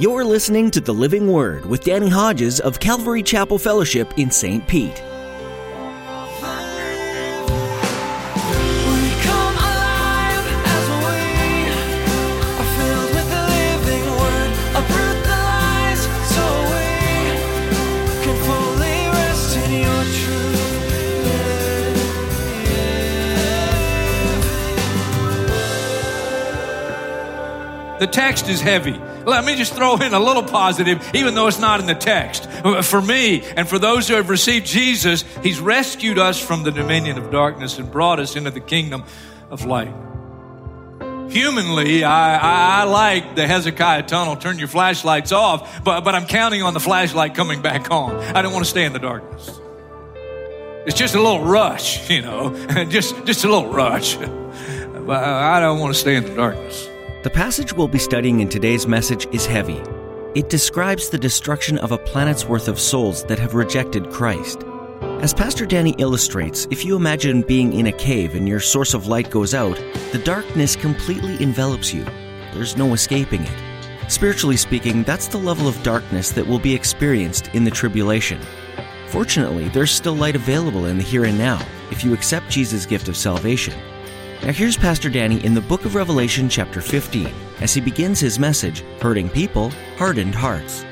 You're listening to The Living Word with Danny Hodges of Calvary Chapel Fellowship in St. Pete. We come alive as we are filled with the living word. Uproot the lies so we can fully rest in your The text is heavy. Let me just throw in a little positive, even though it's not in the text. For me and for those who have received Jesus, He's rescued us from the dominion of darkness and brought us into the kingdom of light. Humanly, I, I, I like the Hezekiah tunnel, turn your flashlights off, but, but I'm counting on the flashlight coming back on. I don't want to stay in the darkness. It's just a little rush, you know, just, just a little rush. But I don't want to stay in the darkness. The passage we'll be studying in today's message is heavy. It describes the destruction of a planet's worth of souls that have rejected Christ. As Pastor Danny illustrates, if you imagine being in a cave and your source of light goes out, the darkness completely envelops you. There's no escaping it. Spiritually speaking, that's the level of darkness that will be experienced in the tribulation. Fortunately, there's still light available in the here and now if you accept Jesus' gift of salvation. Now, here's Pastor Danny in the book of Revelation, chapter 15, as he begins his message Hurting People, Hardened Hearts.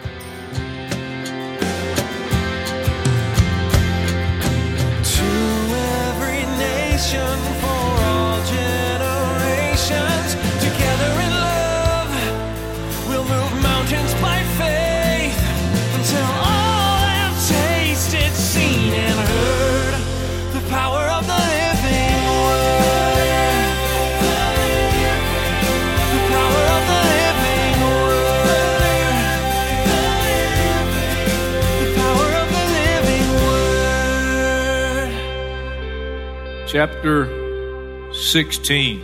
Chapter 16.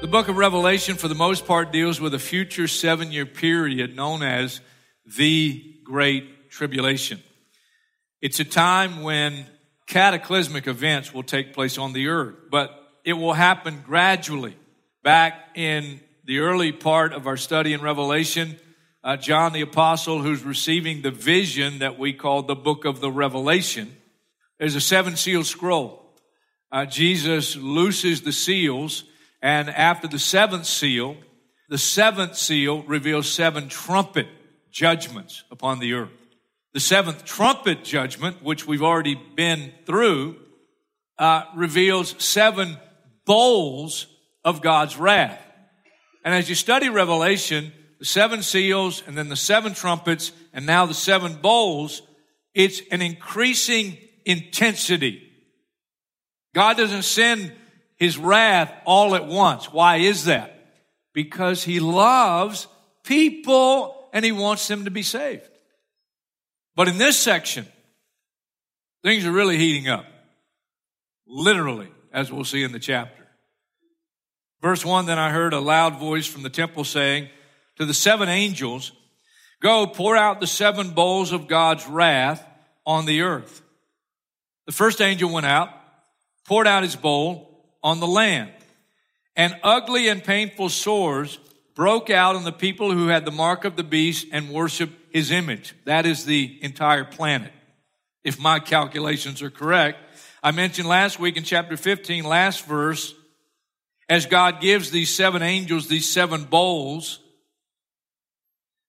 The book of Revelation, for the most part, deals with a future seven year period known as the Great Tribulation. It's a time when cataclysmic events will take place on the earth, but it will happen gradually. Back in the early part of our study in Revelation, uh, John the Apostle, who's receiving the vision that we call the book of the Revelation, there's a seven sealed scroll uh, Jesus looses the seals, and after the seventh seal, the seventh seal reveals seven trumpet judgments upon the earth. The seventh trumpet judgment, which we've already been through, uh, reveals seven bowls of God's wrath. And as you study Revelation, the seven seals and then the seven trumpets and now the seven bowls, it's an increasing intensity. God doesn't send his wrath all at once. Why is that? Because he loves people and he wants them to be saved. But in this section, things are really heating up. Literally, as we'll see in the chapter. Verse 1 Then I heard a loud voice from the temple saying to the seven angels, Go pour out the seven bowls of God's wrath on the earth. The first angel went out, poured out his bowl on the land, and ugly and painful sores broke out on the people who had the mark of the beast and worshiped his image. That is the entire planet. If my calculations are correct, I mentioned last week in chapter 15, last verse, as God gives these seven angels these seven bowls,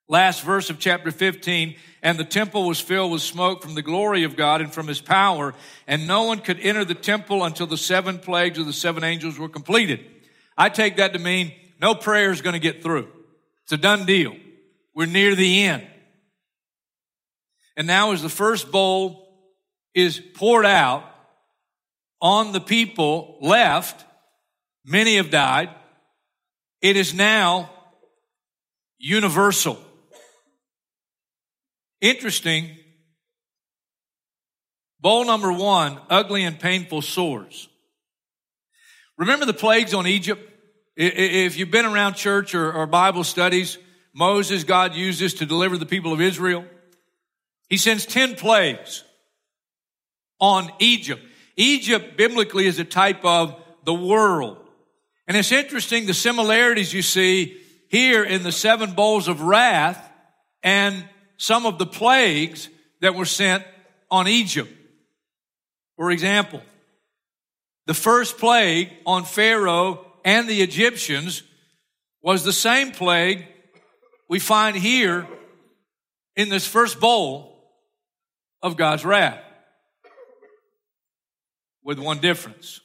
last verse of chapter 15, and the temple was filled with smoke from the glory of God and from his power, and no one could enter the temple until the seven plagues of the seven angels were completed. I take that to mean no prayer is going to get through. It's a done deal. We're near the end. And now as the first bowl is poured out on the people left, many have died. It is now universal. Interesting. Bowl number one, ugly and painful sores. Remember the plagues on Egypt? If you've been around church or, Bible studies, Moses, God uses to deliver the people of Israel. He sends 10 plagues on Egypt. Egypt biblically is a type of the world. And it's interesting the similarities you see here in the seven bowls of wrath and some of the plagues that were sent on Egypt. For example, the first plague on Pharaoh and the Egyptians was the same plague we find here in this first bowl of God's wrath, with one difference.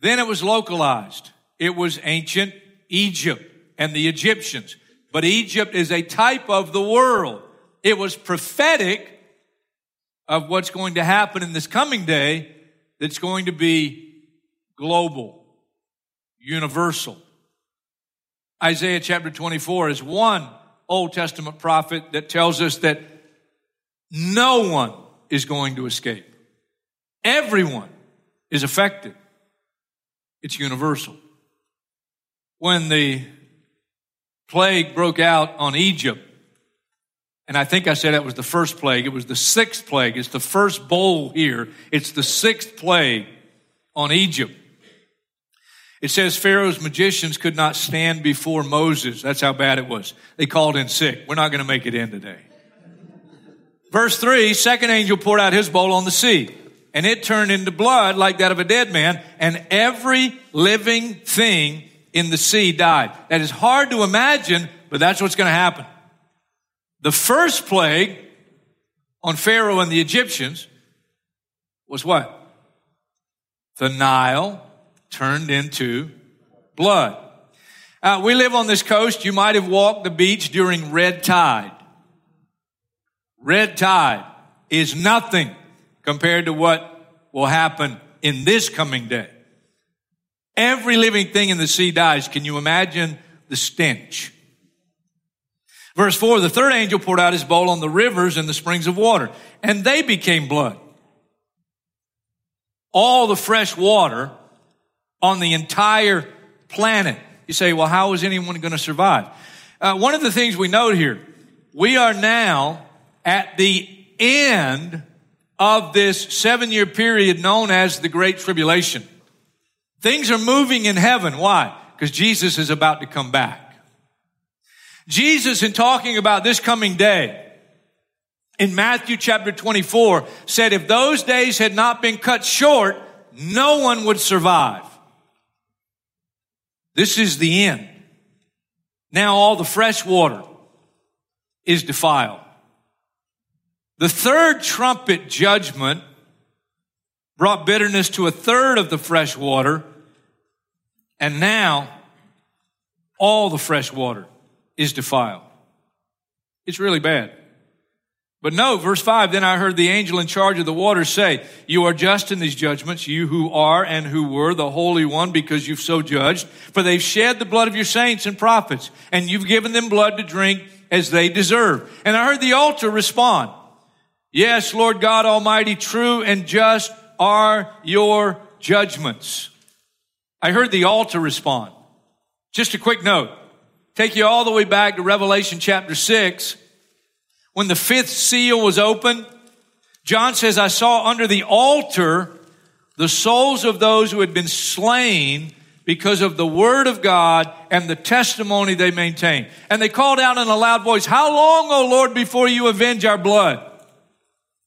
Then it was localized. It was ancient Egypt and the Egyptians. But Egypt is a type of the world. It was prophetic of what's going to happen in this coming day that's going to be global, universal. Isaiah chapter 24 is one Old Testament prophet that tells us that no one is going to escape. Everyone is affected. It's universal. When the plague broke out on Egypt, and I think I said that was the first plague. It was the sixth plague. It's the first bowl here. It's the sixth plague on Egypt. It says Pharaoh's magicians could not stand before Moses. That's how bad it was. They called in sick. We're not going to make it in today. Verse three, second angel poured out his bowl on the sea and it turned into blood like that of a dead man and every living thing in the sea died. That is hard to imagine, but that's what's going to happen. The first plague on Pharaoh and the Egyptians was what? The Nile turned into blood. Uh, we live on this coast. You might have walked the beach during red tide. Red tide is nothing compared to what will happen in this coming day. Every living thing in the sea dies. Can you imagine the stench? Verse 4 The third angel poured out his bowl on the rivers and the springs of water, and they became blood. All the fresh water on the entire planet. You say, well, how is anyone going to survive? Uh, one of the things we note here, we are now at the end of this seven year period known as the Great Tribulation. Things are moving in heaven. Why? Because Jesus is about to come back. Jesus, in talking about this coming day, in Matthew chapter 24, said if those days had not been cut short, no one would survive. This is the end. Now all the fresh water is defiled. The third trumpet judgment brought bitterness to a third of the fresh water, and now all the fresh water is defiled. It's really bad. But no, verse 5, then I heard the angel in charge of the waters say, You are just in these judgments, you who are and who were the Holy One, because you've so judged. For they've shed the blood of your saints and prophets, and you've given them blood to drink as they deserve. And I heard the altar respond, Yes, Lord God Almighty, true and just are your judgments. I heard the altar respond. Just a quick note. Take you all the way back to Revelation chapter 6. When the fifth seal was opened, John says, I saw under the altar the souls of those who had been slain because of the word of God and the testimony they maintained. And they called out in a loud voice, How long, O Lord, before you avenge our blood?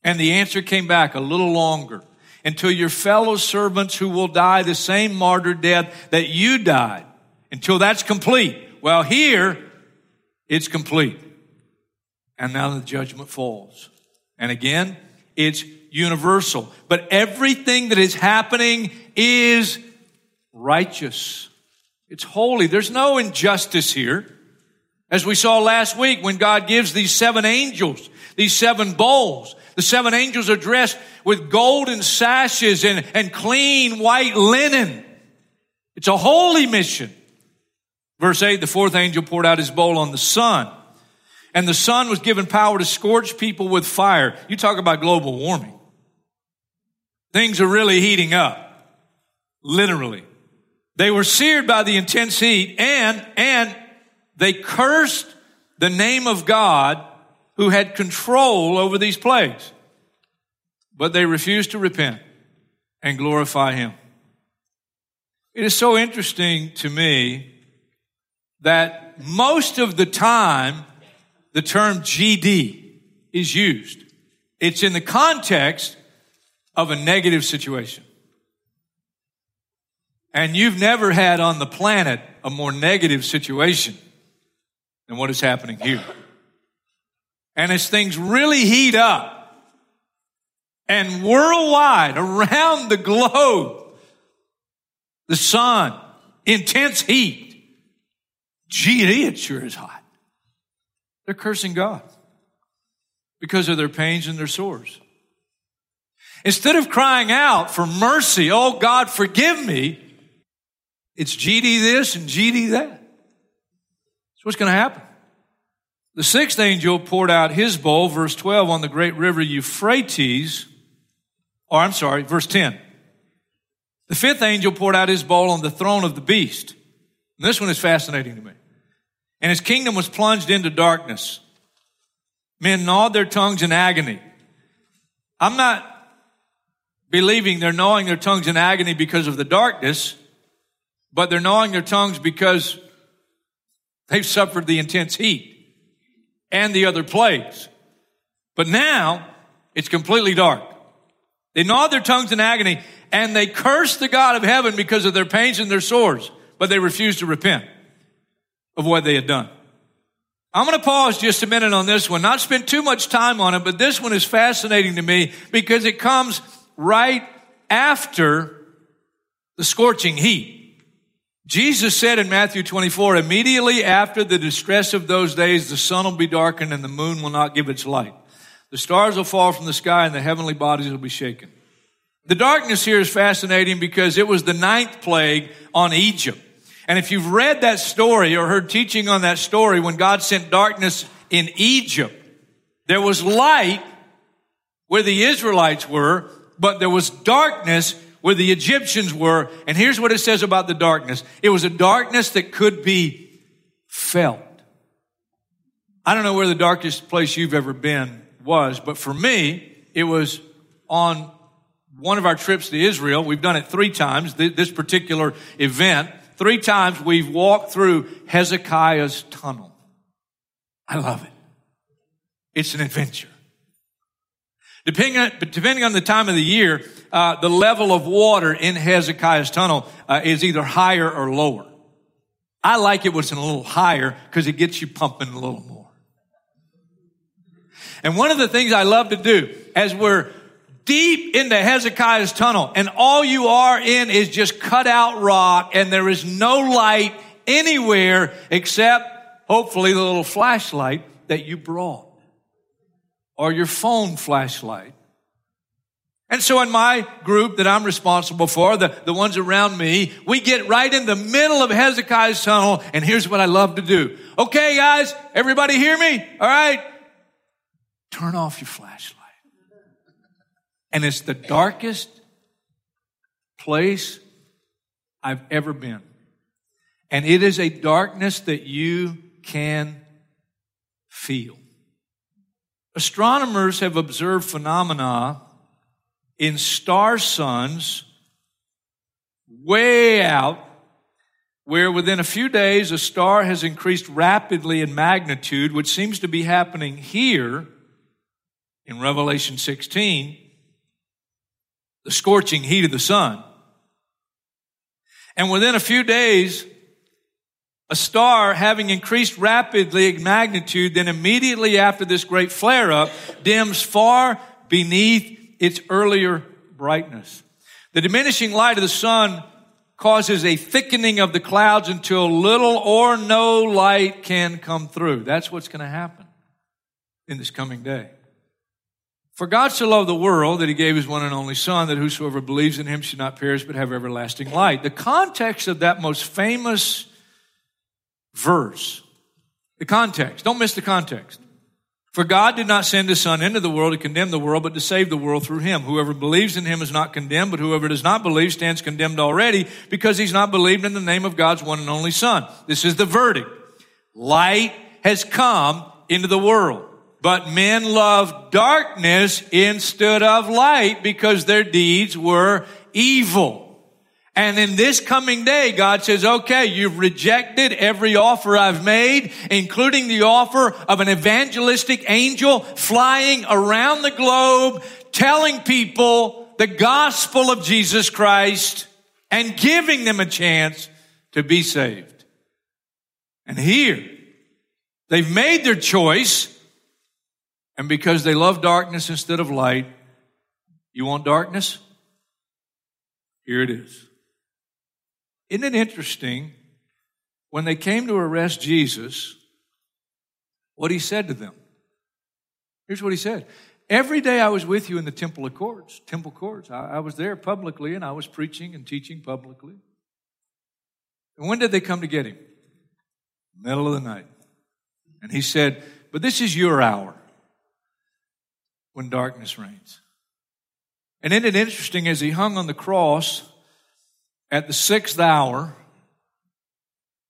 And the answer came back a little longer until your fellow servants who will die the same martyr death that you died, until that's complete. Well, here it's complete. And now the judgment falls. And again, it's universal. But everything that is happening is righteous. It's holy. There's no injustice here. As we saw last week when God gives these seven angels, these seven bowls, the seven angels are dressed with golden sashes and, and clean white linen. It's a holy mission. Verse 8, the fourth angel poured out his bowl on the sun, and the sun was given power to scorch people with fire. You talk about global warming. Things are really heating up. Literally. They were seared by the intense heat and, and they cursed the name of God who had control over these plagues. But they refused to repent and glorify him. It is so interesting to me that most of the time the term GD is used. It's in the context of a negative situation. And you've never had on the planet a more negative situation than what is happening here. And as things really heat up, and worldwide, around the globe, the sun, intense heat, gee, it sure is hot. They're cursing God because of their pains and their sores. Instead of crying out for mercy, oh God, forgive me, it's GD this and GD that. So what's going to happen. The sixth angel poured out his bowl, verse 12, on the great river Euphrates. Or I'm sorry, verse 10. The fifth angel poured out his bowl on the throne of the beast. And this one is fascinating to me. And his kingdom was plunged into darkness. Men gnawed their tongues in agony. I'm not believing they're gnawing their tongues in agony because of the darkness but they're gnawing their tongues because they've suffered the intense heat and the other plagues. But now it's completely dark. They gnawed their tongues in agony and they cursed the God of heaven because of their pains and their sores, but they refused to repent of what they had done. I'm going to pause just a minute on this one, not spend too much time on it, but this one is fascinating to me because it comes right after the scorching heat. Jesus said in Matthew 24, immediately after the distress of those days, the sun will be darkened and the moon will not give its light. The stars will fall from the sky and the heavenly bodies will be shaken. The darkness here is fascinating because it was the ninth plague on Egypt. And if you've read that story or heard teaching on that story, when God sent darkness in Egypt, there was light where the Israelites were, but there was darkness where the Egyptians were. And here's what it says about the darkness. It was a darkness that could be felt. I don't know where the darkest place you've ever been was, but for me, it was on one of our trips to Israel. We've done it three times, this particular event. Three times we've walked through Hezekiah's tunnel. I love it. It's an adventure. Depending on, depending on the time of the year, uh, the level of water in Hezekiah's tunnel uh, is either higher or lower. I like it when it's a little higher because it gets you pumping a little more. And one of the things I love to do as we're deep into Hezekiah's tunnel and all you are in is just cut out rock and there is no light anywhere except hopefully the little flashlight that you brought or your phone flashlight. And so in my group that I'm responsible for, the, the ones around me, we get right in the middle of Hezekiah's tunnel, and here's what I love to do. Okay, guys, everybody hear me? All right? Turn off your flashlight. And it's the darkest place I've ever been. And it is a darkness that you can feel. Astronomers have observed phenomena in star suns way out where within a few days a star has increased rapidly in magnitude, which seems to be happening here in Revelation 16, the scorching heat of the sun. And within a few days, a star having increased rapidly in magnitude, then immediately after this great flare up, dims far beneath its earlier brightness. The diminishing light of the sun causes a thickening of the clouds until little or no light can come through. That's what's going to happen in this coming day. For God so loved the world that he gave his one and only Son, that whosoever believes in him should not perish but have everlasting light. The context of that most famous verse. The context. Don't miss the context. For God did not send his son into the world to condemn the world, but to save the world through him. Whoever believes in him is not condemned, but whoever does not believe stands condemned already because he's not believed in the name of God's one and only son. This is the verdict. Light has come into the world, but men love darkness instead of light because their deeds were evil. And in this coming day, God says, okay, you've rejected every offer I've made, including the offer of an evangelistic angel flying around the globe, telling people the gospel of Jesus Christ and giving them a chance to be saved. And here, they've made their choice, and because they love darkness instead of light, you want darkness? Here it is. Isn't it interesting? When they came to arrest Jesus, what he said to them. Here's what he said. Every day I was with you in the temple of courts, temple courts. I, I was there publicly and I was preaching and teaching publicly. And when did they come to get him? Middle of the night. And he said, But this is your hour when darkness reigns. And isn't it interesting as he hung on the cross at the sixth hour,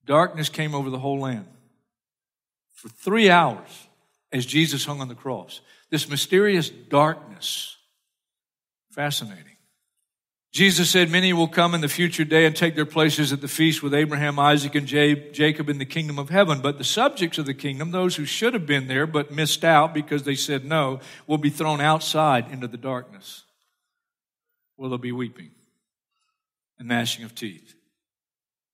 darkness came over the whole land. For three hours as Jesus hung on the cross. This mysterious darkness. Fascinating. Jesus said, Many will come in the future day and take their places at the feast with Abraham, Isaac, and Jacob in the kingdom of heaven. But the subjects of the kingdom, those who should have been there but missed out because they said no, will be thrown outside into the darkness. Will there be weeping and gnashing of teeth?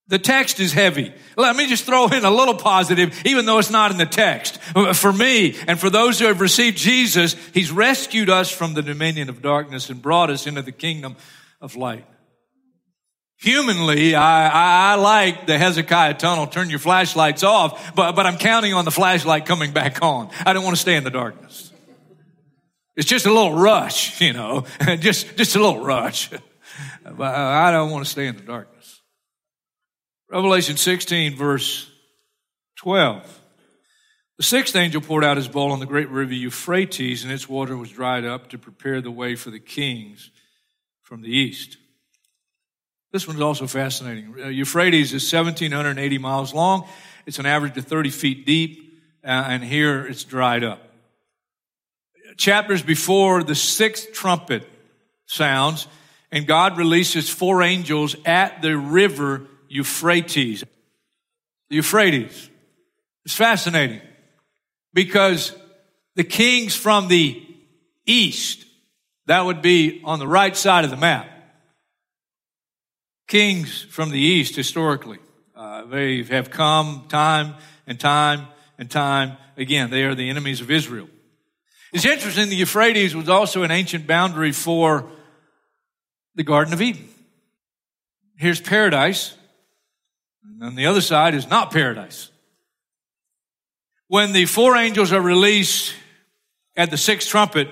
The text is heavy. Let me just throw in a little positive, even though it's not in the text. For me and for those who have received Jesus, He's rescued us from the dominion of darkness and brought us into the kingdom of light. Humanly, I, I, like the Hezekiah tunnel, turn your flashlights off, but, but I'm counting on the flashlight coming back on. I don't want to stay in the darkness. It's just a little rush, you know, just, just a little rush. But I don't want to stay in the darkness. Revelation 16, verse 12. The sixth angel poured out his bowl on the great river Euphrates, and its water was dried up to prepare the way for the kings from the east. This one's also fascinating. Uh, Euphrates is 1,780 miles long. It's an average of 30 feet deep, uh, and here it's dried up. Chapters before the sixth trumpet sounds, and God releases four angels at the river Euphrates. The Euphrates. It's fascinating because the kings from the east, that would be on the right side of the map. Kings from the east, historically, uh, they have come time and time and time again. They are the enemies of Israel. It's interesting, the Euphrates was also an ancient boundary for the Garden of Eden. Here's paradise, and on the other side is not paradise. When the four angels are released at the sixth trumpet,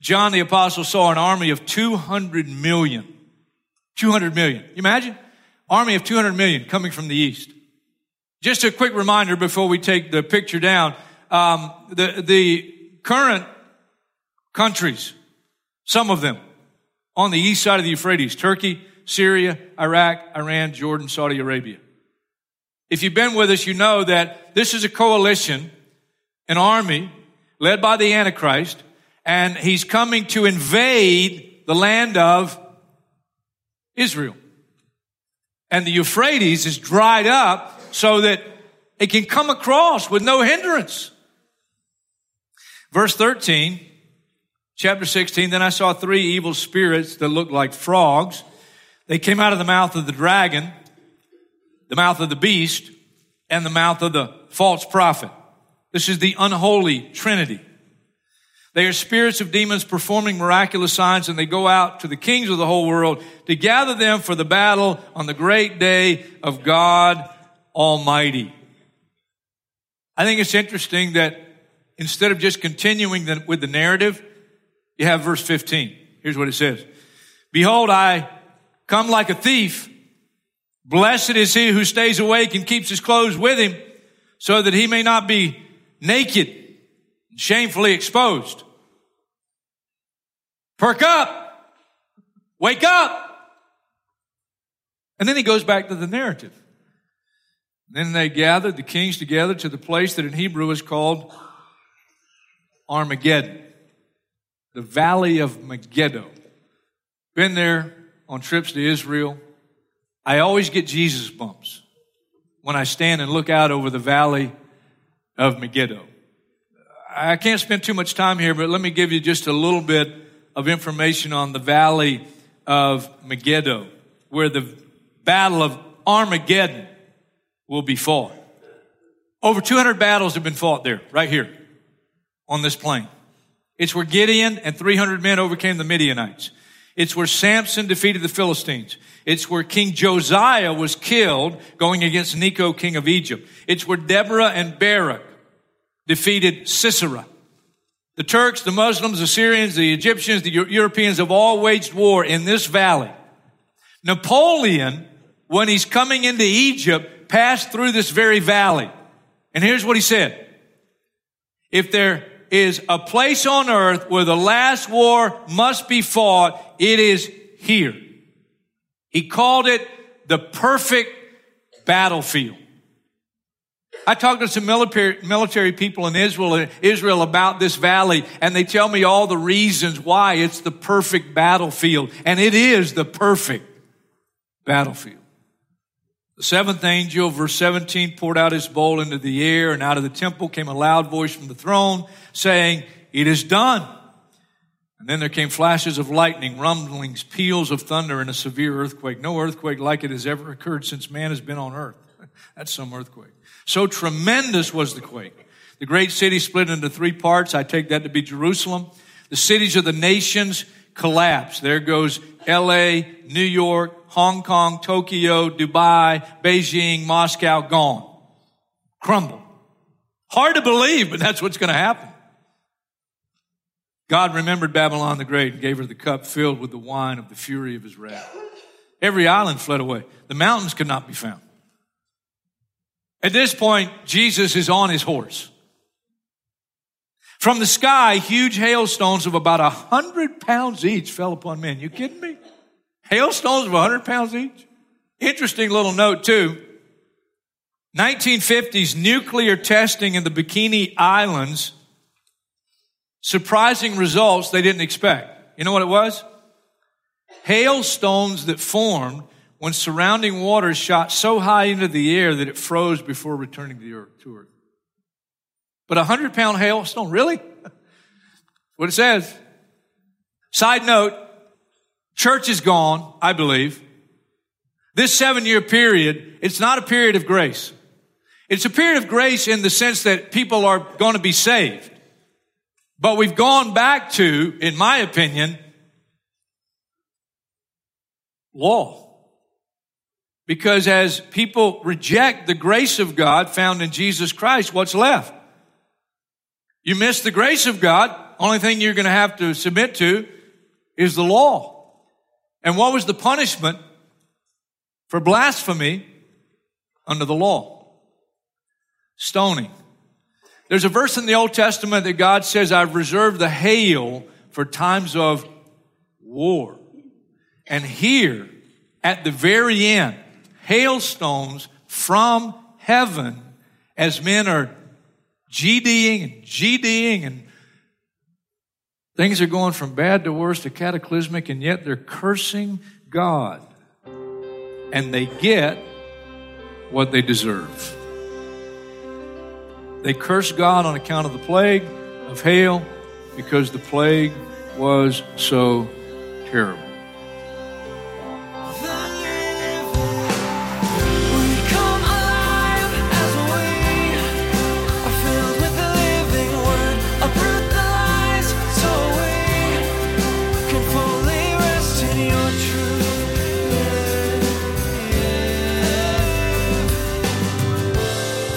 John the apostle saw an army of 200 million. 200 million. You imagine? Army of 200 million coming from the east. Just a quick reminder before we take the picture down. Um, the, the current countries, some of them, on the east side of the Euphrates Turkey, Syria, Iraq, Iran, Jordan, Saudi Arabia. If you've been with us, you know that this is a coalition, an army led by the Antichrist, and he's coming to invade the land of Israel. And the Euphrates is dried up so that it can come across with no hindrance. Verse 13 Chapter 16, then I saw three evil spirits that looked like frogs. They came out of the mouth of the dragon, the mouth of the beast, and the mouth of the false prophet. This is the unholy trinity. They are spirits of demons performing miraculous signs and they go out to the kings of the whole world to gather them for the battle on the great day of God Almighty. I think it's interesting that instead of just continuing with the narrative, you have verse 15. Here's what it says. Behold, I come like a thief. Blessed is he who stays awake and keeps his clothes with him so that he may not be naked and shamefully exposed. Perk up. Wake up. And then he goes back to the narrative. then they gathered the kings together to the place that in Hebrew is called Armageddon the Valley of Megiddo. Been there on trips to Israel. I always get Jesus bumps when I stand and look out over the valley of Megiddo. I can't spend too much time here, but let me give you just a little bit of information on the valley of Megiddo, where the battle of Armageddon will be fought. Over 200 battles have been fought there, right here on this plain. It's where Gideon and 300 men overcame the Midianites. It's where Samson defeated the Philistines. It's where King Josiah was killed going against Necho, king of Egypt. It's where Deborah and Barak defeated Sisera. The Turks, the Muslims, the Syrians, the Egyptians, the Europeans have all waged war in this valley. Napoleon, when he's coming into Egypt, passed through this very valley. And here's what he said. If there is a place on earth where the last war must be fought, it is here. He called it the perfect battlefield. I talked to some military, military people in Israel, Israel about this valley, and they tell me all the reasons why it's the perfect battlefield. And it is the perfect battlefield. The seventh angel, verse 17, poured out his bowl into the air, and out of the temple came a loud voice from the throne saying, It is done. And then there came flashes of lightning, rumblings, peals of thunder, and a severe earthquake. No earthquake like it has ever occurred since man has been on earth. That's some earthquake. So tremendous was the quake. The great city split into three parts. I take that to be Jerusalem. The cities of the nations collapsed. There goes LA, New York, Hong Kong, Tokyo, Dubai, Beijing, Moscow, gone. Crumble. Hard to believe, but that's what's going to happen. God remembered Babylon the Great and gave her the cup filled with the wine of the fury of his wrath. Every island fled away. The mountains could not be found. At this point, Jesus is on his horse. From the sky, huge hailstones of about a hundred pounds each fell upon men. You kidding me? Hailstones of hundred pounds each? Interesting little note too. 1950s nuclear testing in the Bikini Islands. Surprising results they didn't expect. You know what it was? Hailstones that formed when surrounding waters shot so high into the air that it froze before returning to earth. To earth. But a hundred pound hailstone, really? what it says. Side note, church is gone, I believe. This seven year period, it's not a period of grace. It's a period of grace in the sense that people are going to be saved. But we've gone back to, in my opinion, law. Because as people reject the grace of God found in Jesus Christ, what's left? You miss the grace of God, only thing you're going to have to submit to is the law. And what was the punishment for blasphemy under the law? Stoning. There's a verse in the Old Testament that God says, I've reserved the hail for times of war. And here, at the very end, hailstones from heaven as men are GDing and GDing and things are going from bad to worse to cataclysmic and yet they're cursing God. And they get what they deserve. They curse God on account of the plague of hail because the plague was so terrible.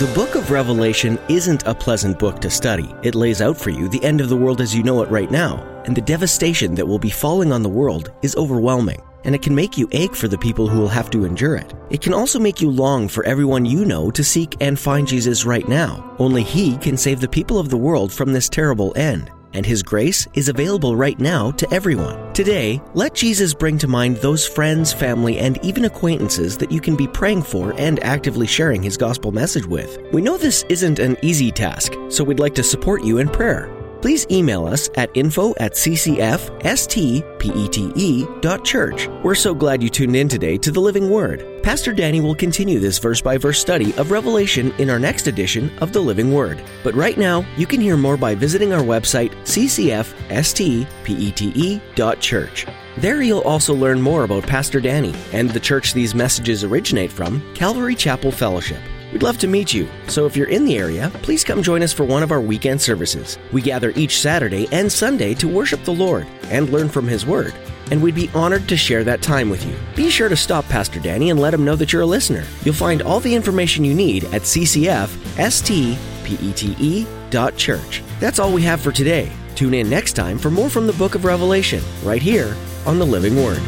The book of Revelation isn't a pleasant book to study. It lays out for you the end of the world as you know it right now, and the devastation that will be falling on the world is overwhelming. And it can make you ache for the people who will have to endure it. It can also make you long for everyone you know to seek and find Jesus right now. Only He can save the people of the world from this terrible end and His grace is available right now to everyone. Today, let Jesus bring to mind those friends, family, and even acquaintances that you can be praying for and actively sharing His gospel message with. We know this isn't an easy task, so we'd like to support you in prayer please email us at info at ccfstpete.church. We're so glad you tuned in today to the Living Word. Pastor Danny will continue this verse by verse study of Revelation in our next edition of the Living Word. But right now, you can hear more by visiting our website, ccfstpete.church. There you'll also learn more about Pastor Danny and the church these messages originate from, Calvary Chapel Fellowship. We'd love to meet you, so if you're in the area, please come join us for one of our weekend services. We gather each Saturday and Sunday to worship the Lord and learn from His Word, and we'd be honored to share that time with you. Be sure to stop Pastor Danny and let him know that you're a listener. You'll find all the information you need at ccfstpete.church. That's all we have for today. Tune in next time for more from the book of Revelation, right here on the Living Word.